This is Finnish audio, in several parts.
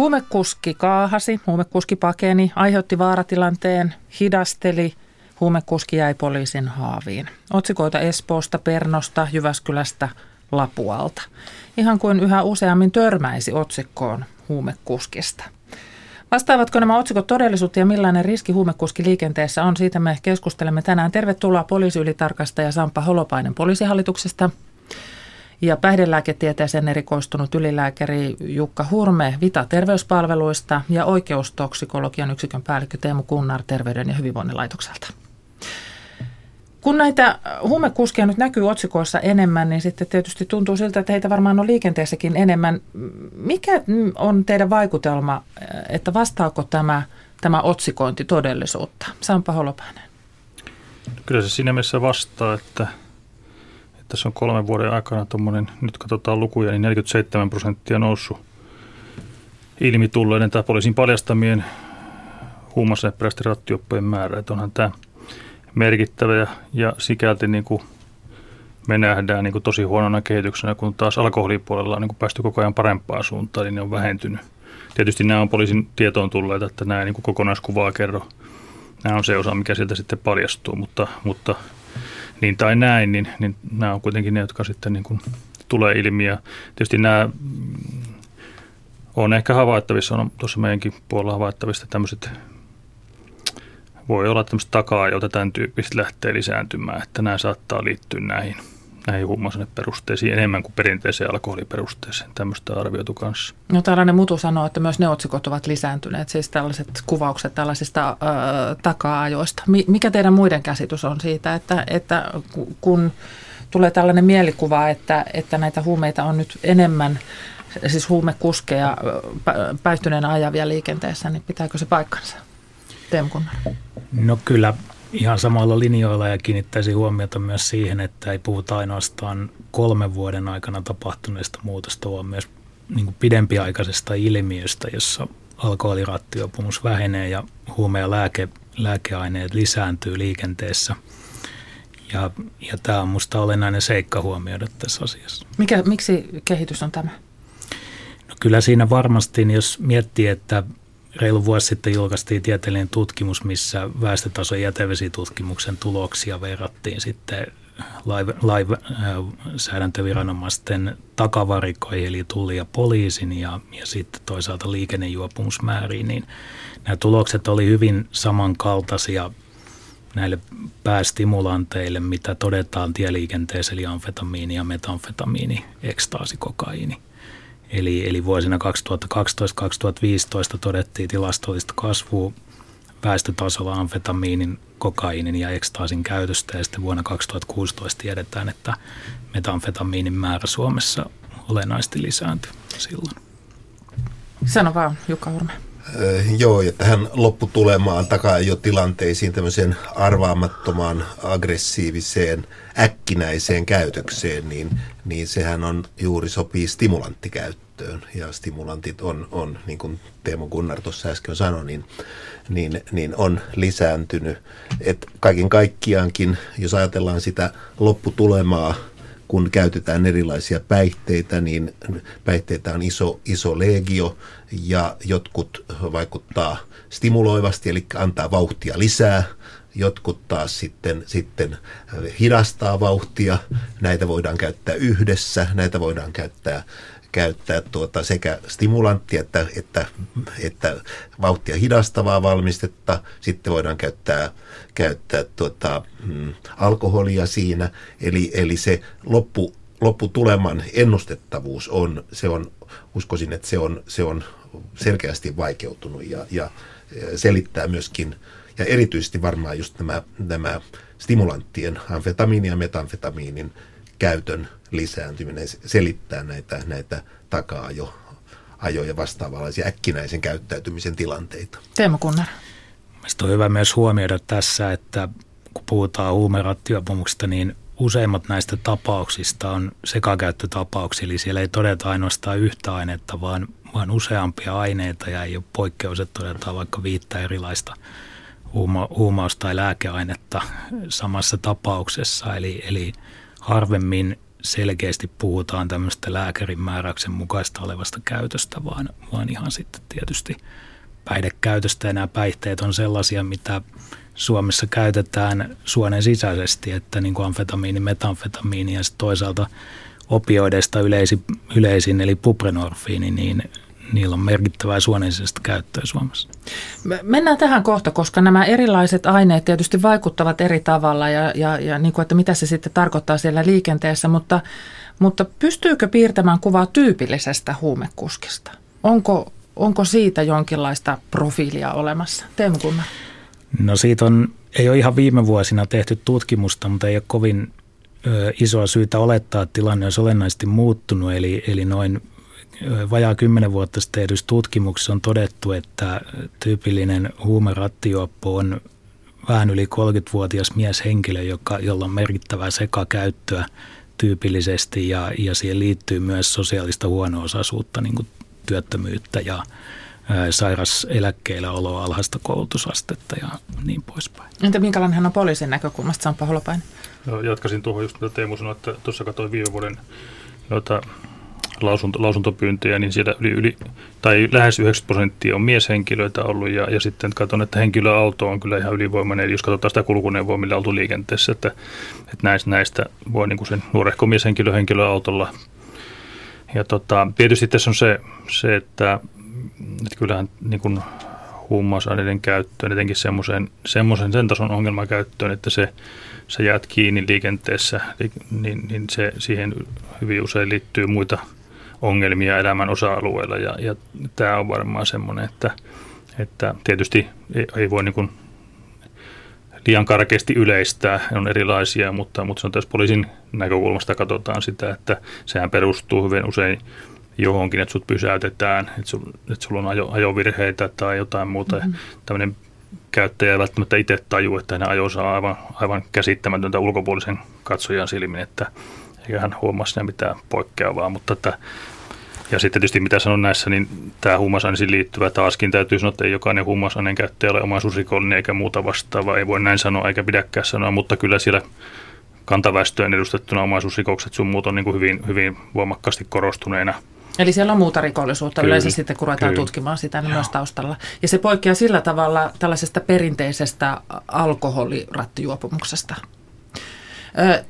Huumekuski kaahasi, huumekuski pakeni, aiheutti vaaratilanteen, hidasteli, huumekuski jäi poliisin haaviin. Otsikoita Espoosta, Pernosta, Jyväskylästä, Lapualta. Ihan kuin yhä useammin törmäisi otsikkoon huumekuskista. Vastaavatko nämä otsikot todellisuutta ja millainen riski huumekuski liikenteessä on? Siitä me keskustelemme tänään. Tervetuloa poliisiylitarkastaja Sampa Holopainen poliisihallituksesta ja päihdelääketieteeseen erikoistunut ylilääkäri Jukka Hurme Vita terveyspalveluista ja oikeustoksikologian yksikön päällikkö Teemu Kunnar Terveyden ja hyvinvoinnin laitokselta. Kun näitä huumekuskia nyt näkyy otsikoissa enemmän, niin sitten tietysti tuntuu siltä, että heitä varmaan on liikenteessäkin enemmän. Mikä on teidän vaikutelma, että vastaako tämä, tämä otsikointi todellisuutta? Sampa Holopainen. Kyllä se siinä mielessä vastaa, että, tässä on kolmen vuoden aikana tuommoinen, nyt katsotaan lukuja, niin 47 prosenttia noussut ilmi tulleiden tai poliisin paljastamien huumausaineperäisten rattioppojen määrä. Että onhan tämä – merkittävä ja, ja sikälti niin kuin me nähdään niin kuin tosi huonona kehityksenä, kun taas alkoholipuolella on niin kuin päästy koko ajan parempaan suuntaan, niin ne on vähentynyt. Tietysti nämä on poliisin tietoon tulleet, että nämä niin kuin kokonaiskuvaa kerro. Nämä on se osa, mikä sieltä sitten paljastuu, mutta, mutta niin tai näin, niin, niin nämä on kuitenkin ne, jotka sitten niin kuin tulee ilmi. Ja tietysti nämä on ehkä havaittavissa, on tuossa meidänkin puolella havaittavissa tämmöiset voi olla, että takaa, jota tämän tyyppistä lähtee lisääntymään, että nämä saattaa liittyä näihin, näihin perusteisiin enemmän kuin perinteiseen alkoholiperusteeseen. Tämmöistä arvioitu kanssa. No tällainen mutu sanoo, että myös ne otsikot ovat lisääntyneet, siis tällaiset kuvaukset tällaisista äh, taka-ajoista. Mikä teidän muiden käsitys on siitä, että, että kun tulee tällainen mielikuva, että, että näitä huumeita on nyt enemmän, siis huumekuskeja päihtyneenä ajavia liikenteessä, niin pitääkö se paikkansa? Teemu No kyllä ihan samalla linjoilla ja kiinnittäisi huomiota myös siihen, että ei puhuta ainoastaan kolmen vuoden aikana tapahtuneesta muutosta, vaan myös niin kuin pidempiaikaisesta ilmiöstä, jossa alkoholirattiopumus vähenee ja huume- ja lääke, lääkeaineet lisääntyy liikenteessä. Ja, ja tämä on minusta olennainen seikka huomioida tässä asiassa. Mikä, miksi kehitys on tämä? No kyllä siinä varmasti, jos miettii, että reilu vuosi sitten julkaistiin tieteellinen tutkimus, missä väestötason jätevesitutkimuksen tuloksia verrattiin sitten lainsäädäntöviranomaisten takavarikoihin, eli tulli ja poliisin ja, ja sitten toisaalta liikennejuopumusmääriin, niin nämä tulokset oli hyvin samankaltaisia näille päästimulanteille, mitä todetaan tieliikenteessä, eli amfetamiini ja metamfetamiini, ekstaasi, kokaiini. Eli, eli vuosina 2012-2015 todettiin tilastollista kasvua väestötasolla amfetamiinin, kokainin ja ekstaasin käytöstä ja sitten vuonna 2016 tiedetään, että metamfetamiinin määrä Suomessa olennaisesti lisääntyi silloin. Sano vaan, Jukka Urme. Joo, ja tähän lopputulemaan takaa jo tilanteisiin tämmöiseen arvaamattomaan, aggressiiviseen, äkkinäiseen käytökseen, niin, niin sehän on juuri sopii stimulanttikäyttöön. Ja stimulantit on, on niin kuin Teemo Gunnar tuossa äsken sanoi, niin, niin, niin on lisääntynyt. Et kaiken kaikkiaankin, jos ajatellaan sitä lopputulemaa, kun käytetään erilaisia päihteitä, niin päihteitä on iso, iso legio ja jotkut vaikuttaa stimuloivasti, eli antaa vauhtia lisää, jotkut taas sitten, sitten hidastaa vauhtia. Näitä voidaan käyttää yhdessä, näitä voidaan käyttää käyttää tuota sekä stimulanttia että, että, että vauhtia hidastavaa valmistetta. Sitten voidaan käyttää, käyttää tuota, mm, alkoholia siinä. Eli, eli se loppu, lopputuleman ennustettavuus on, se on, uskoisin, että se on, se on selkeästi vaikeutunut ja, ja selittää myöskin, ja erityisesti varmaan just nämä, nämä stimulanttien, amfetamiini ja metamfetamiinin käytön lisääntyminen selittää näitä, näitä takaa-ajo ajoja vastaavanlaisia äkkinäisen käyttäytymisen tilanteita. Teemu Kunnar. Mielestäni on hyvä myös huomioida tässä, että kun puhutaan huumerattioapumuksista, niin useimmat näistä tapauksista on sekakäyttötapauksia, eli siellä ei todeta ainoastaan yhtä ainetta, vaan, vaan useampia aineita ja ei ole poikkeus, että todetaan vaikka viittä erilaista huuma, huumaus- tai lääkeainetta samassa tapauksessa. Eli, eli harvemmin selkeästi puhutaan tämmöistä lääkärin määräyksen mukaista olevasta käytöstä, vaan, vaan ihan sitten tietysti päihdekäytöstä. Ja nämä päihteet on sellaisia, mitä Suomessa käytetään suonen sisäisesti, että niin kuin amfetamiini, metamfetamiini ja sitten toisaalta opioideista yleisin, yleisin eli puprenorfiini, niin niillä on merkittävää suonensista käyttöä Suomessa. Mennään tähän kohta, koska nämä erilaiset aineet tietysti vaikuttavat eri tavalla ja, ja, ja niin kuin, että mitä se sitten tarkoittaa siellä liikenteessä, mutta, mutta pystyykö piirtämään kuvaa tyypillisestä huumekuskista? Onko, onko siitä jonkinlaista profiilia olemassa? Teemu. No siitä on, ei ole ihan viime vuosina tehty tutkimusta, mutta ei ole kovin isoa syytä olettaa, että tilanne olisi olennaisesti muuttunut. Eli, eli noin vajaa kymmenen vuotta sitten tehdyssä tutkimuksessa on todettu, että tyypillinen huumerattijuoppo on vähän yli 30-vuotias mieshenkilö, joka, jolla on merkittävää sekakäyttöä tyypillisesti ja, ja siihen liittyy myös sosiaalista huono-osaisuutta, niin kuin työttömyyttä ja sairaseläkkeellä oloa, alhaista koulutusastetta ja niin poispäin. Entä minkälainen hän on poliisin näkökulmasta, Sampa Holopainen? No, jatkaisin tuohon just mitä Teemu sanoi, että tuossa katsoin viime vuoden jota lausunto, lausuntopyyntöjä, niin siellä yli, yli, tai lähes 90 prosenttia on mieshenkilöitä ollut ja, ja sitten katson, että henkilöauto on kyllä ihan ylivoimainen, eli jos katsotaan sitä kulkuneuvoa, millä oltu liikenteessä, että, että näistä, näistä voi niin kuin sen nuorehko mieshenkilö henkilöautolla. Ja tota, tietysti tässä on se, se että, että kyllähän niin kuin huumausaineiden käyttöön, etenkin semmoisen, semmoisen sen tason ongelman käyttöön, että se, sä jäät kiinni liikenteessä, niin, niin se, siihen hyvin usein liittyy muita ongelmia elämän osa-alueella ja, ja tämä on varmaan semmoinen, että, että tietysti ei, ei voi niin kuin liian karkeasti yleistää, on erilaisia, mutta, mutta se on tässä poliisin näkökulmasta katsotaan sitä, että sehän perustuu hyvin usein johonkin, että sut pysäytetään, että, sul, että sulla on ajo, ajovirheitä tai jotain muuta. Mm-hmm. Tämmöinen käyttäjä ei välttämättä itse taju, että hänen ajonsa on aivan, aivan käsittämätöntä ulkopuolisen katsojan silmin, että eikä hän huomaa siinä mitään poikkeavaa, mutta että ja sitten tietysti mitä sanon näissä, niin tämä huumausaineisiin liittyvä taaskin täytyy sanoa, että ei jokainen huumausaineen käyttäjä ole omaisuusrikollinen eikä muuta vastaavaa. Ei voi näin sanoa eikä pidäkään sanoa, mutta kyllä siellä kantaväestöön edustettuna omaisuusrikokset sun muut on niin kuin hyvin, hyvin voimakkaasti korostuneena. Eli siellä on muuta rikollisuutta kyllä, yleensä sitten, kun ruvetaan kyllä. tutkimaan sitä niin myös taustalla. Ja se poikkeaa sillä tavalla tällaisesta perinteisestä alkoholirattijuopumuksesta.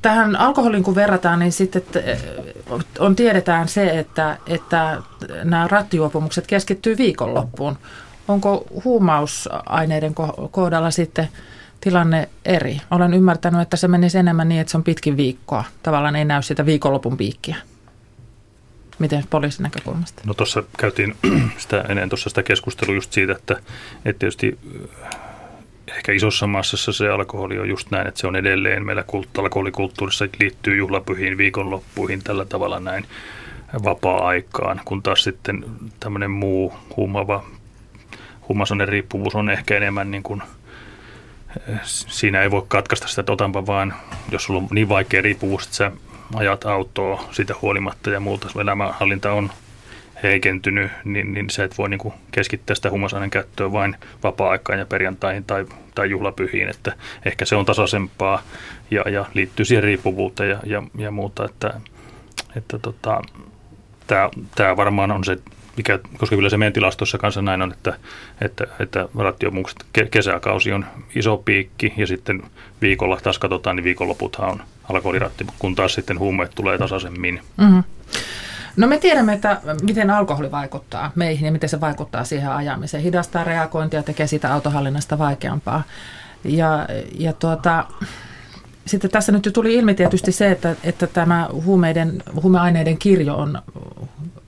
Tähän alkoholin kun verrataan, niin sitten on, tiedetään se, että, että nämä rattijuopumukset keskittyy viikonloppuun. Onko huumausaineiden kohdalla sitten tilanne eri? Olen ymmärtänyt, että se menisi enemmän niin, että se on pitkin viikkoa. Tavallaan ei näy sitä viikonlopun piikkiä. Miten poliisin näkökulmasta? No tuossa käytiin sitä, ennen tuossa sitä keskustelua just siitä, että, että tietysti ehkä isossa massassa se alkoholi on just näin, että se on edelleen meillä kult, alkoholikulttuurissa liittyy juhlapyhiin, viikonloppuihin tällä tavalla näin vapaa-aikaan, kun taas sitten tämmöinen muu huumava huumausaineiden riippuvuus on ehkä enemmän niin kuin, eh, siinä ei voi katkaista sitä, että otanpa vaan, jos sulla on niin vaikea riippuvuus, että sä ajat autoa sitä huolimatta ja muuta, elämänhallinta on heikentynyt, niin, niin se et voi niin kuin keskittää sitä huumausaineen käyttöä vain vapaa-aikaan ja perjantaihin tai, tai juhlapyhiin, että ehkä se on tasaisempaa ja, ja liittyy siihen riippuvuuteen ja, ja, ja muuta, että, että tota, tämä varmaan on se, mikä, koska kyllä se meidän tilastossa kanssa näin on, että, että, että rattiopumukset kesäkausi on iso piikki ja sitten viikolla taas katsotaan, niin viikonloputhan on alkoholiratti, kun taas sitten huumeet tulee tasaisemmin. Mm-hmm. No me tiedämme, että miten alkoholi vaikuttaa meihin ja miten se vaikuttaa siihen ajamiseen. Hidastaa reagointia, tekee sitä autohallinnasta vaikeampaa. Ja, ja tuota, sitten tässä nyt jo tuli ilmi tietysti se, että, että tämä huumeiden, huumeaineiden kirjo on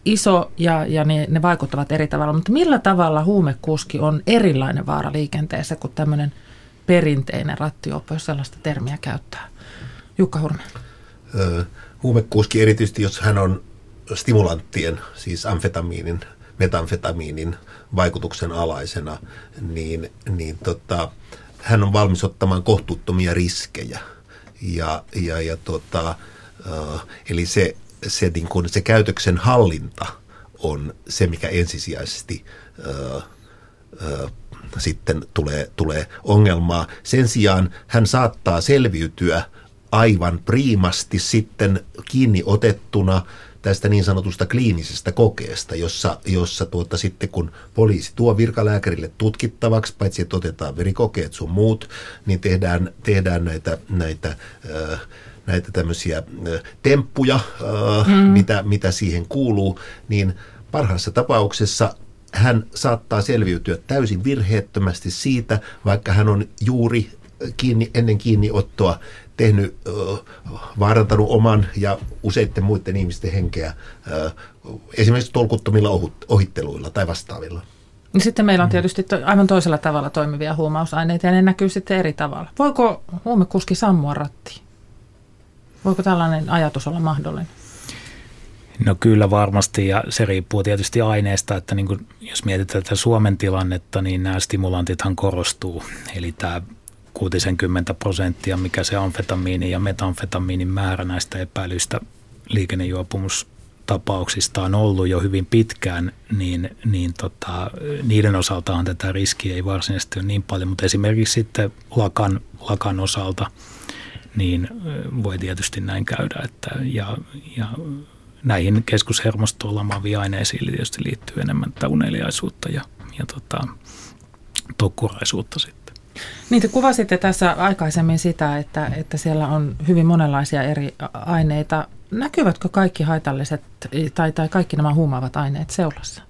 iso ja, ja ne, ne vaikuttavat eri tavalla. Mutta millä tavalla huumekuski on erilainen vaara liikenteessä kuin tämmöinen perinteinen rattioppo, jos sellaista termiä käyttää? Jukka Hurme. huumekuski erityisesti, jos hän on stimulanttien, siis amfetamiinin, metamfetamiinin vaikutuksen alaisena, niin, niin tota, hän on valmis ottamaan kohtuuttomia riskejä. Ja, ja, ja tota, uh, eli se, se, niin kuin, se käytöksen hallinta on se, mikä ensisijaisesti uh, uh, sitten tulee, tulee ongelmaa. Sen sijaan hän saattaa selviytyä aivan priimasti sitten kiinni otettuna tästä niin sanotusta kliinisestä kokeesta, jossa, jossa tuota, sitten kun poliisi tuo virkalääkärille tutkittavaksi, paitsi että otetaan verikokeet sun muut, niin tehdään, tehdään näitä, näitä äh, näitä tämmöisiä temppuja, mm. mitä, mitä siihen kuuluu, niin parhaassa tapauksessa hän saattaa selviytyä täysin virheettömästi siitä, vaikka hän on juuri kiinni, ennen kiinniottoa tehnyt, vaarantanut oman ja useiden muiden ihmisten henkeä esimerkiksi tolkuttomilla ohitteluilla tai vastaavilla. Niin sitten meillä on tietysti aivan toisella tavalla toimivia huumausaineita ja ne näkyy sitten eri tavalla. Voiko huumekuski sammua rattiin? Voiko tällainen ajatus olla mahdollinen? No kyllä varmasti ja se riippuu tietysti aineesta, että niin kuin, jos mietitään tätä Suomen tilannetta, niin nämä stimulantithan korostuu. Eli tämä 60 prosenttia, mikä se amfetamiini ja metamfetamiinin määrä näistä epäilyistä liikennejuopumustapauksista on ollut jo hyvin pitkään, niin, niin tota, niiden osaltahan tätä riskiä ei varsinaisesti ole niin paljon, mutta esimerkiksi sitten lakan, lakan osalta – niin voi tietysti näin käydä. Että, ja, ja näihin keskushermostoon lamaaviin aineisiin tietysti liittyy enemmän tätä uneliaisuutta ja, ja tota, tokkuraisuutta sitten. Niin te kuvasitte tässä aikaisemmin sitä, että, että siellä on hyvin monenlaisia eri aineita. Näkyvätkö kaikki haitalliset tai, tai kaikki nämä huumaavat aineet seulassa?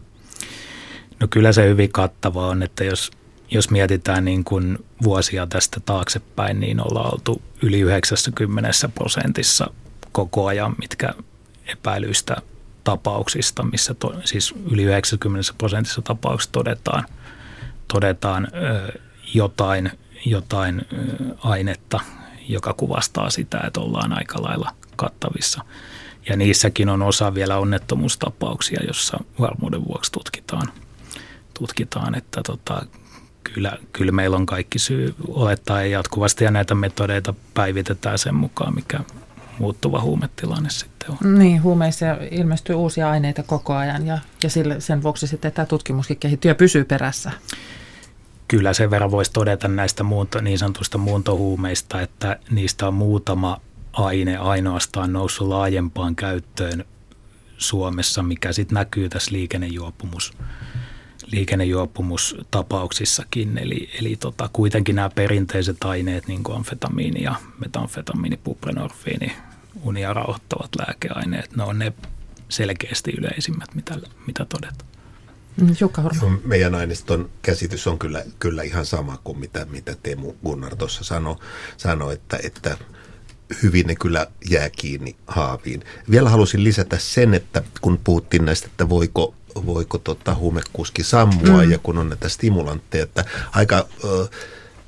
No kyllä se hyvin kattava on, että jos jos mietitään niin kuin vuosia tästä taaksepäin, niin ollaan oltu yli 90 prosentissa koko ajan, mitkä epäilyistä tapauksista, missä to, siis yli 90 prosentissa tapauksista todetaan, todetaan ö, jotain, jotain ainetta, joka kuvastaa sitä, että ollaan aika lailla kattavissa. Ja niissäkin on osa vielä onnettomuustapauksia, jossa varmuuden vuoksi tutkitaan, tutkitaan että tota, kyllä, kyllä meillä on kaikki syy olettaa ja jatkuvasti ja näitä metodeita päivitetään sen mukaan, mikä muuttuva huumetilanne sitten on. Niin, huumeissa ilmestyy uusia aineita koko ajan ja, ja sille, sen vuoksi sitten tämä tutkimuskin kehittyy ja pysyy perässä. Kyllä sen verran voisi todeta näistä muunto, niin sanotusta muuntohuumeista, että niistä on muutama aine ainoastaan noussut laajempaan käyttöön Suomessa, mikä sitten näkyy tässä liikennejuopumus liikennejuopumustapauksissakin. Eli, eli tota, kuitenkin nämä perinteiset aineet, niin kuin amfetamiini ja metamfetamiini, buprenorfiini, unia rauhoittavat lääkeaineet, ne on ne selkeästi yleisimmät, mitä, mitä todetaan. Mm, Jukka Meidän aineiston käsitys on kyllä, kyllä ihan sama kuin mitä, mitä Teemu Gunnar tuossa sanoi, sano, että, että hyvin ne kyllä jää kiinni haaviin. Vielä halusin lisätä sen, että kun puhuttiin näistä, että voiko voiko tota huumekuski sammua mm. ja kun on näitä stimulantteja, että aika ö,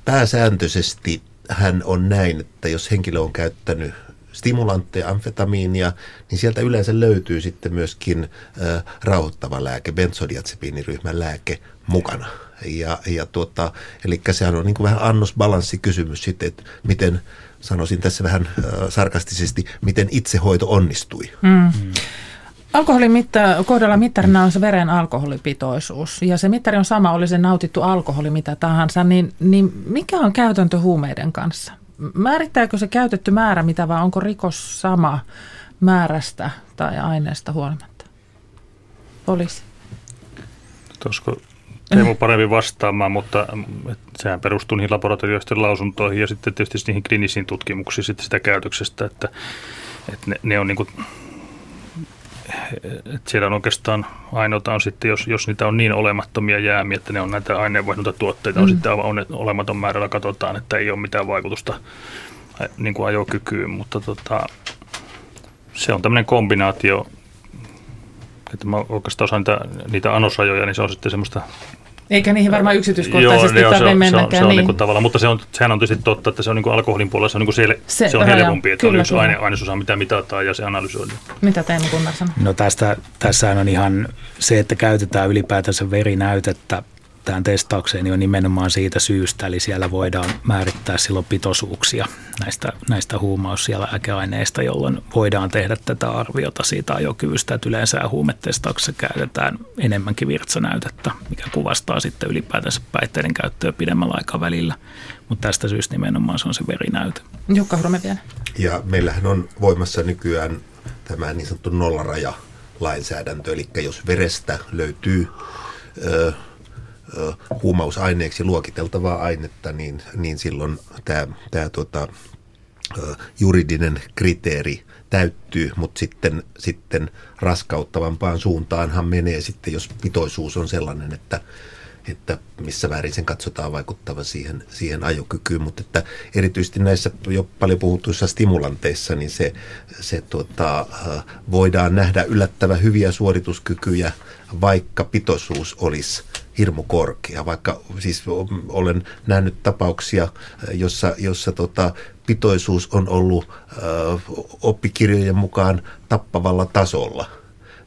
pääsääntöisesti hän on näin, että jos henkilö on käyttänyt stimulantteja, amfetamiinia, niin sieltä yleensä löytyy sitten myöskin ö, rauhoittava lääke, benzodiazepiiniryhmän lääke mukana. Ja, ja tuota, eli sehän on niin kuin vähän annosbalanssikysymys sitten, että miten, sanoisin tässä vähän ö, sarkastisesti, miten itsehoito onnistui. Mm. Alkoholin mitta, kohdalla mittarina on se veren alkoholipitoisuus ja se mittari on sama, oli se nautittu alkoholi mitä tahansa, niin, niin mikä on käytäntö huumeiden kanssa? Määrittääkö se käytetty määrä mitä vai onko rikos sama määrästä tai aineesta huolimatta? Poliisi. Olisiko Teemu paremmin vastaamaan, mutta sehän perustuu niihin laboratorioisten lausuntoihin ja sitten tietysti niihin klinisiin tutkimuksiin sitä käytöksestä, että, että ne, ne on niin kuin että siellä on oikeastaan ainoita on sitten, jos, jos niitä on niin olemattomia jäämiä, että ne on näitä aineenvaihduntatuotteita, mm. on sitten aivan olematon määrällä katsotaan, että ei ole mitään vaikutusta niin kuin ajokykyyn, mutta tota, se on tämmöinen kombinaatio, että mä oikeastaan osaan niitä, niitä anosajoja, niin se on sitten semmoista eikä niihin varmaan yksityiskohtaisesti joo, tarvitse mennäkään. Se on, se on niin. niin tavalla, mutta se on, sehän on tietysti totta, että se on niin kuin alkoholin puolella se on, niin kuin sel, se, se on helpompi, että kyllä, on yksi aine, ainesosa, mitä mitataan ja se analysoidaan. Mitä Teemu Gunnar sanoo? No tästä, tässähän on ihan se, että käytetään ylipäätänsä verinäytettä tähän testaukseen niin on nimenomaan siitä syystä, eli siellä voidaan määrittää silloin pitoisuuksia näistä, näistä huumaus- ja lääkeaineista, jolloin voidaan tehdä tätä arviota siitä ajokyvystä, että yleensä huumetestauksessa käytetään enemmänkin virtsanäytettä, mikä kuvastaa sitten ylipäätänsä päihteiden käyttöä pidemmällä aikavälillä, mutta tästä syystä nimenomaan se on se verinäyte. Jukka Hurme vielä. Ja meillähän on voimassa nykyään tämä niin sanottu nollaraja lainsäädäntö, eli jos verestä löytyy ö, huumausaineeksi luokiteltavaa ainetta, niin, niin silloin tämä, tämä tuota, juridinen kriteeri täyttyy, mutta sitten, sitten raskauttavampaan suuntaanhan menee sitten, jos pitoisuus on sellainen, että, että missä väärin sen katsotaan vaikuttava siihen, siihen ajokykyyn, mutta että erityisesti näissä jo paljon puhutuissa stimulanteissa, niin se, se tuota, voidaan nähdä yllättävän hyviä suorituskykyjä, vaikka pitoisuus olisi hirmu korkea, vaikka siis olen nähnyt tapauksia, jossa, jossa tota, pitoisuus on ollut ö, oppikirjojen mukaan tappavalla tasolla.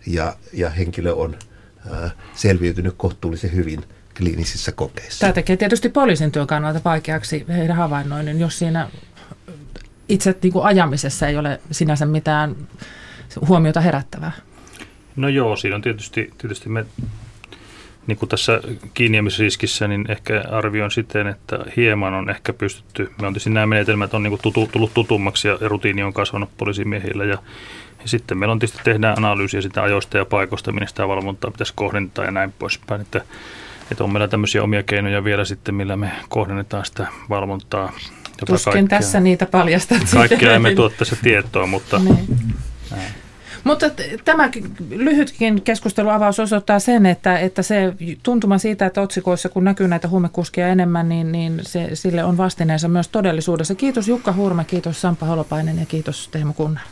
Ja, ja henkilö on ö, selviytynyt kohtuullisen hyvin – kliinisissä kokeissa. Tämä tekee tietysti poliisin työn kannalta vaikeaksi heidän havainnoinnin, jos siinä itse niin kuin ajamisessa ei ole sinänsä mitään huomiota herättävää. No joo, siinä on tietysti, tietysti me, niin kuin tässä kiinnijäämisriskissä, niin ehkä arvioin siten, että hieman on ehkä pystytty, me on tietysti nämä menetelmät on niin kuin tutu, tullut tutummaksi ja rutiini on kasvanut poliisimiehillä ja, ja sitten meillä on tietysti tehdään analyysiä sitä ajoista ja paikoista, minne sitä valvontaa pitäisi kohdentaa ja näin poispäin, että että on meillä tämmöisiä omia keinoja vielä sitten, millä me kohdennetaan sitä valvontaa. Tuskin kaikkea, tässä niitä paljastat. Kaikkea emme tuo tässä tietoa, mutta... Niin. Mutta tämä lyhytkin keskusteluavaus osoittaa sen, että, että se tuntuma siitä, että otsikoissa kun näkyy näitä huumekuskia enemmän, niin, niin se, sille on vastineensa myös todellisuudessa. Kiitos Jukka Hurma, kiitos Sampa Holopainen ja kiitos Teemu Kunnar.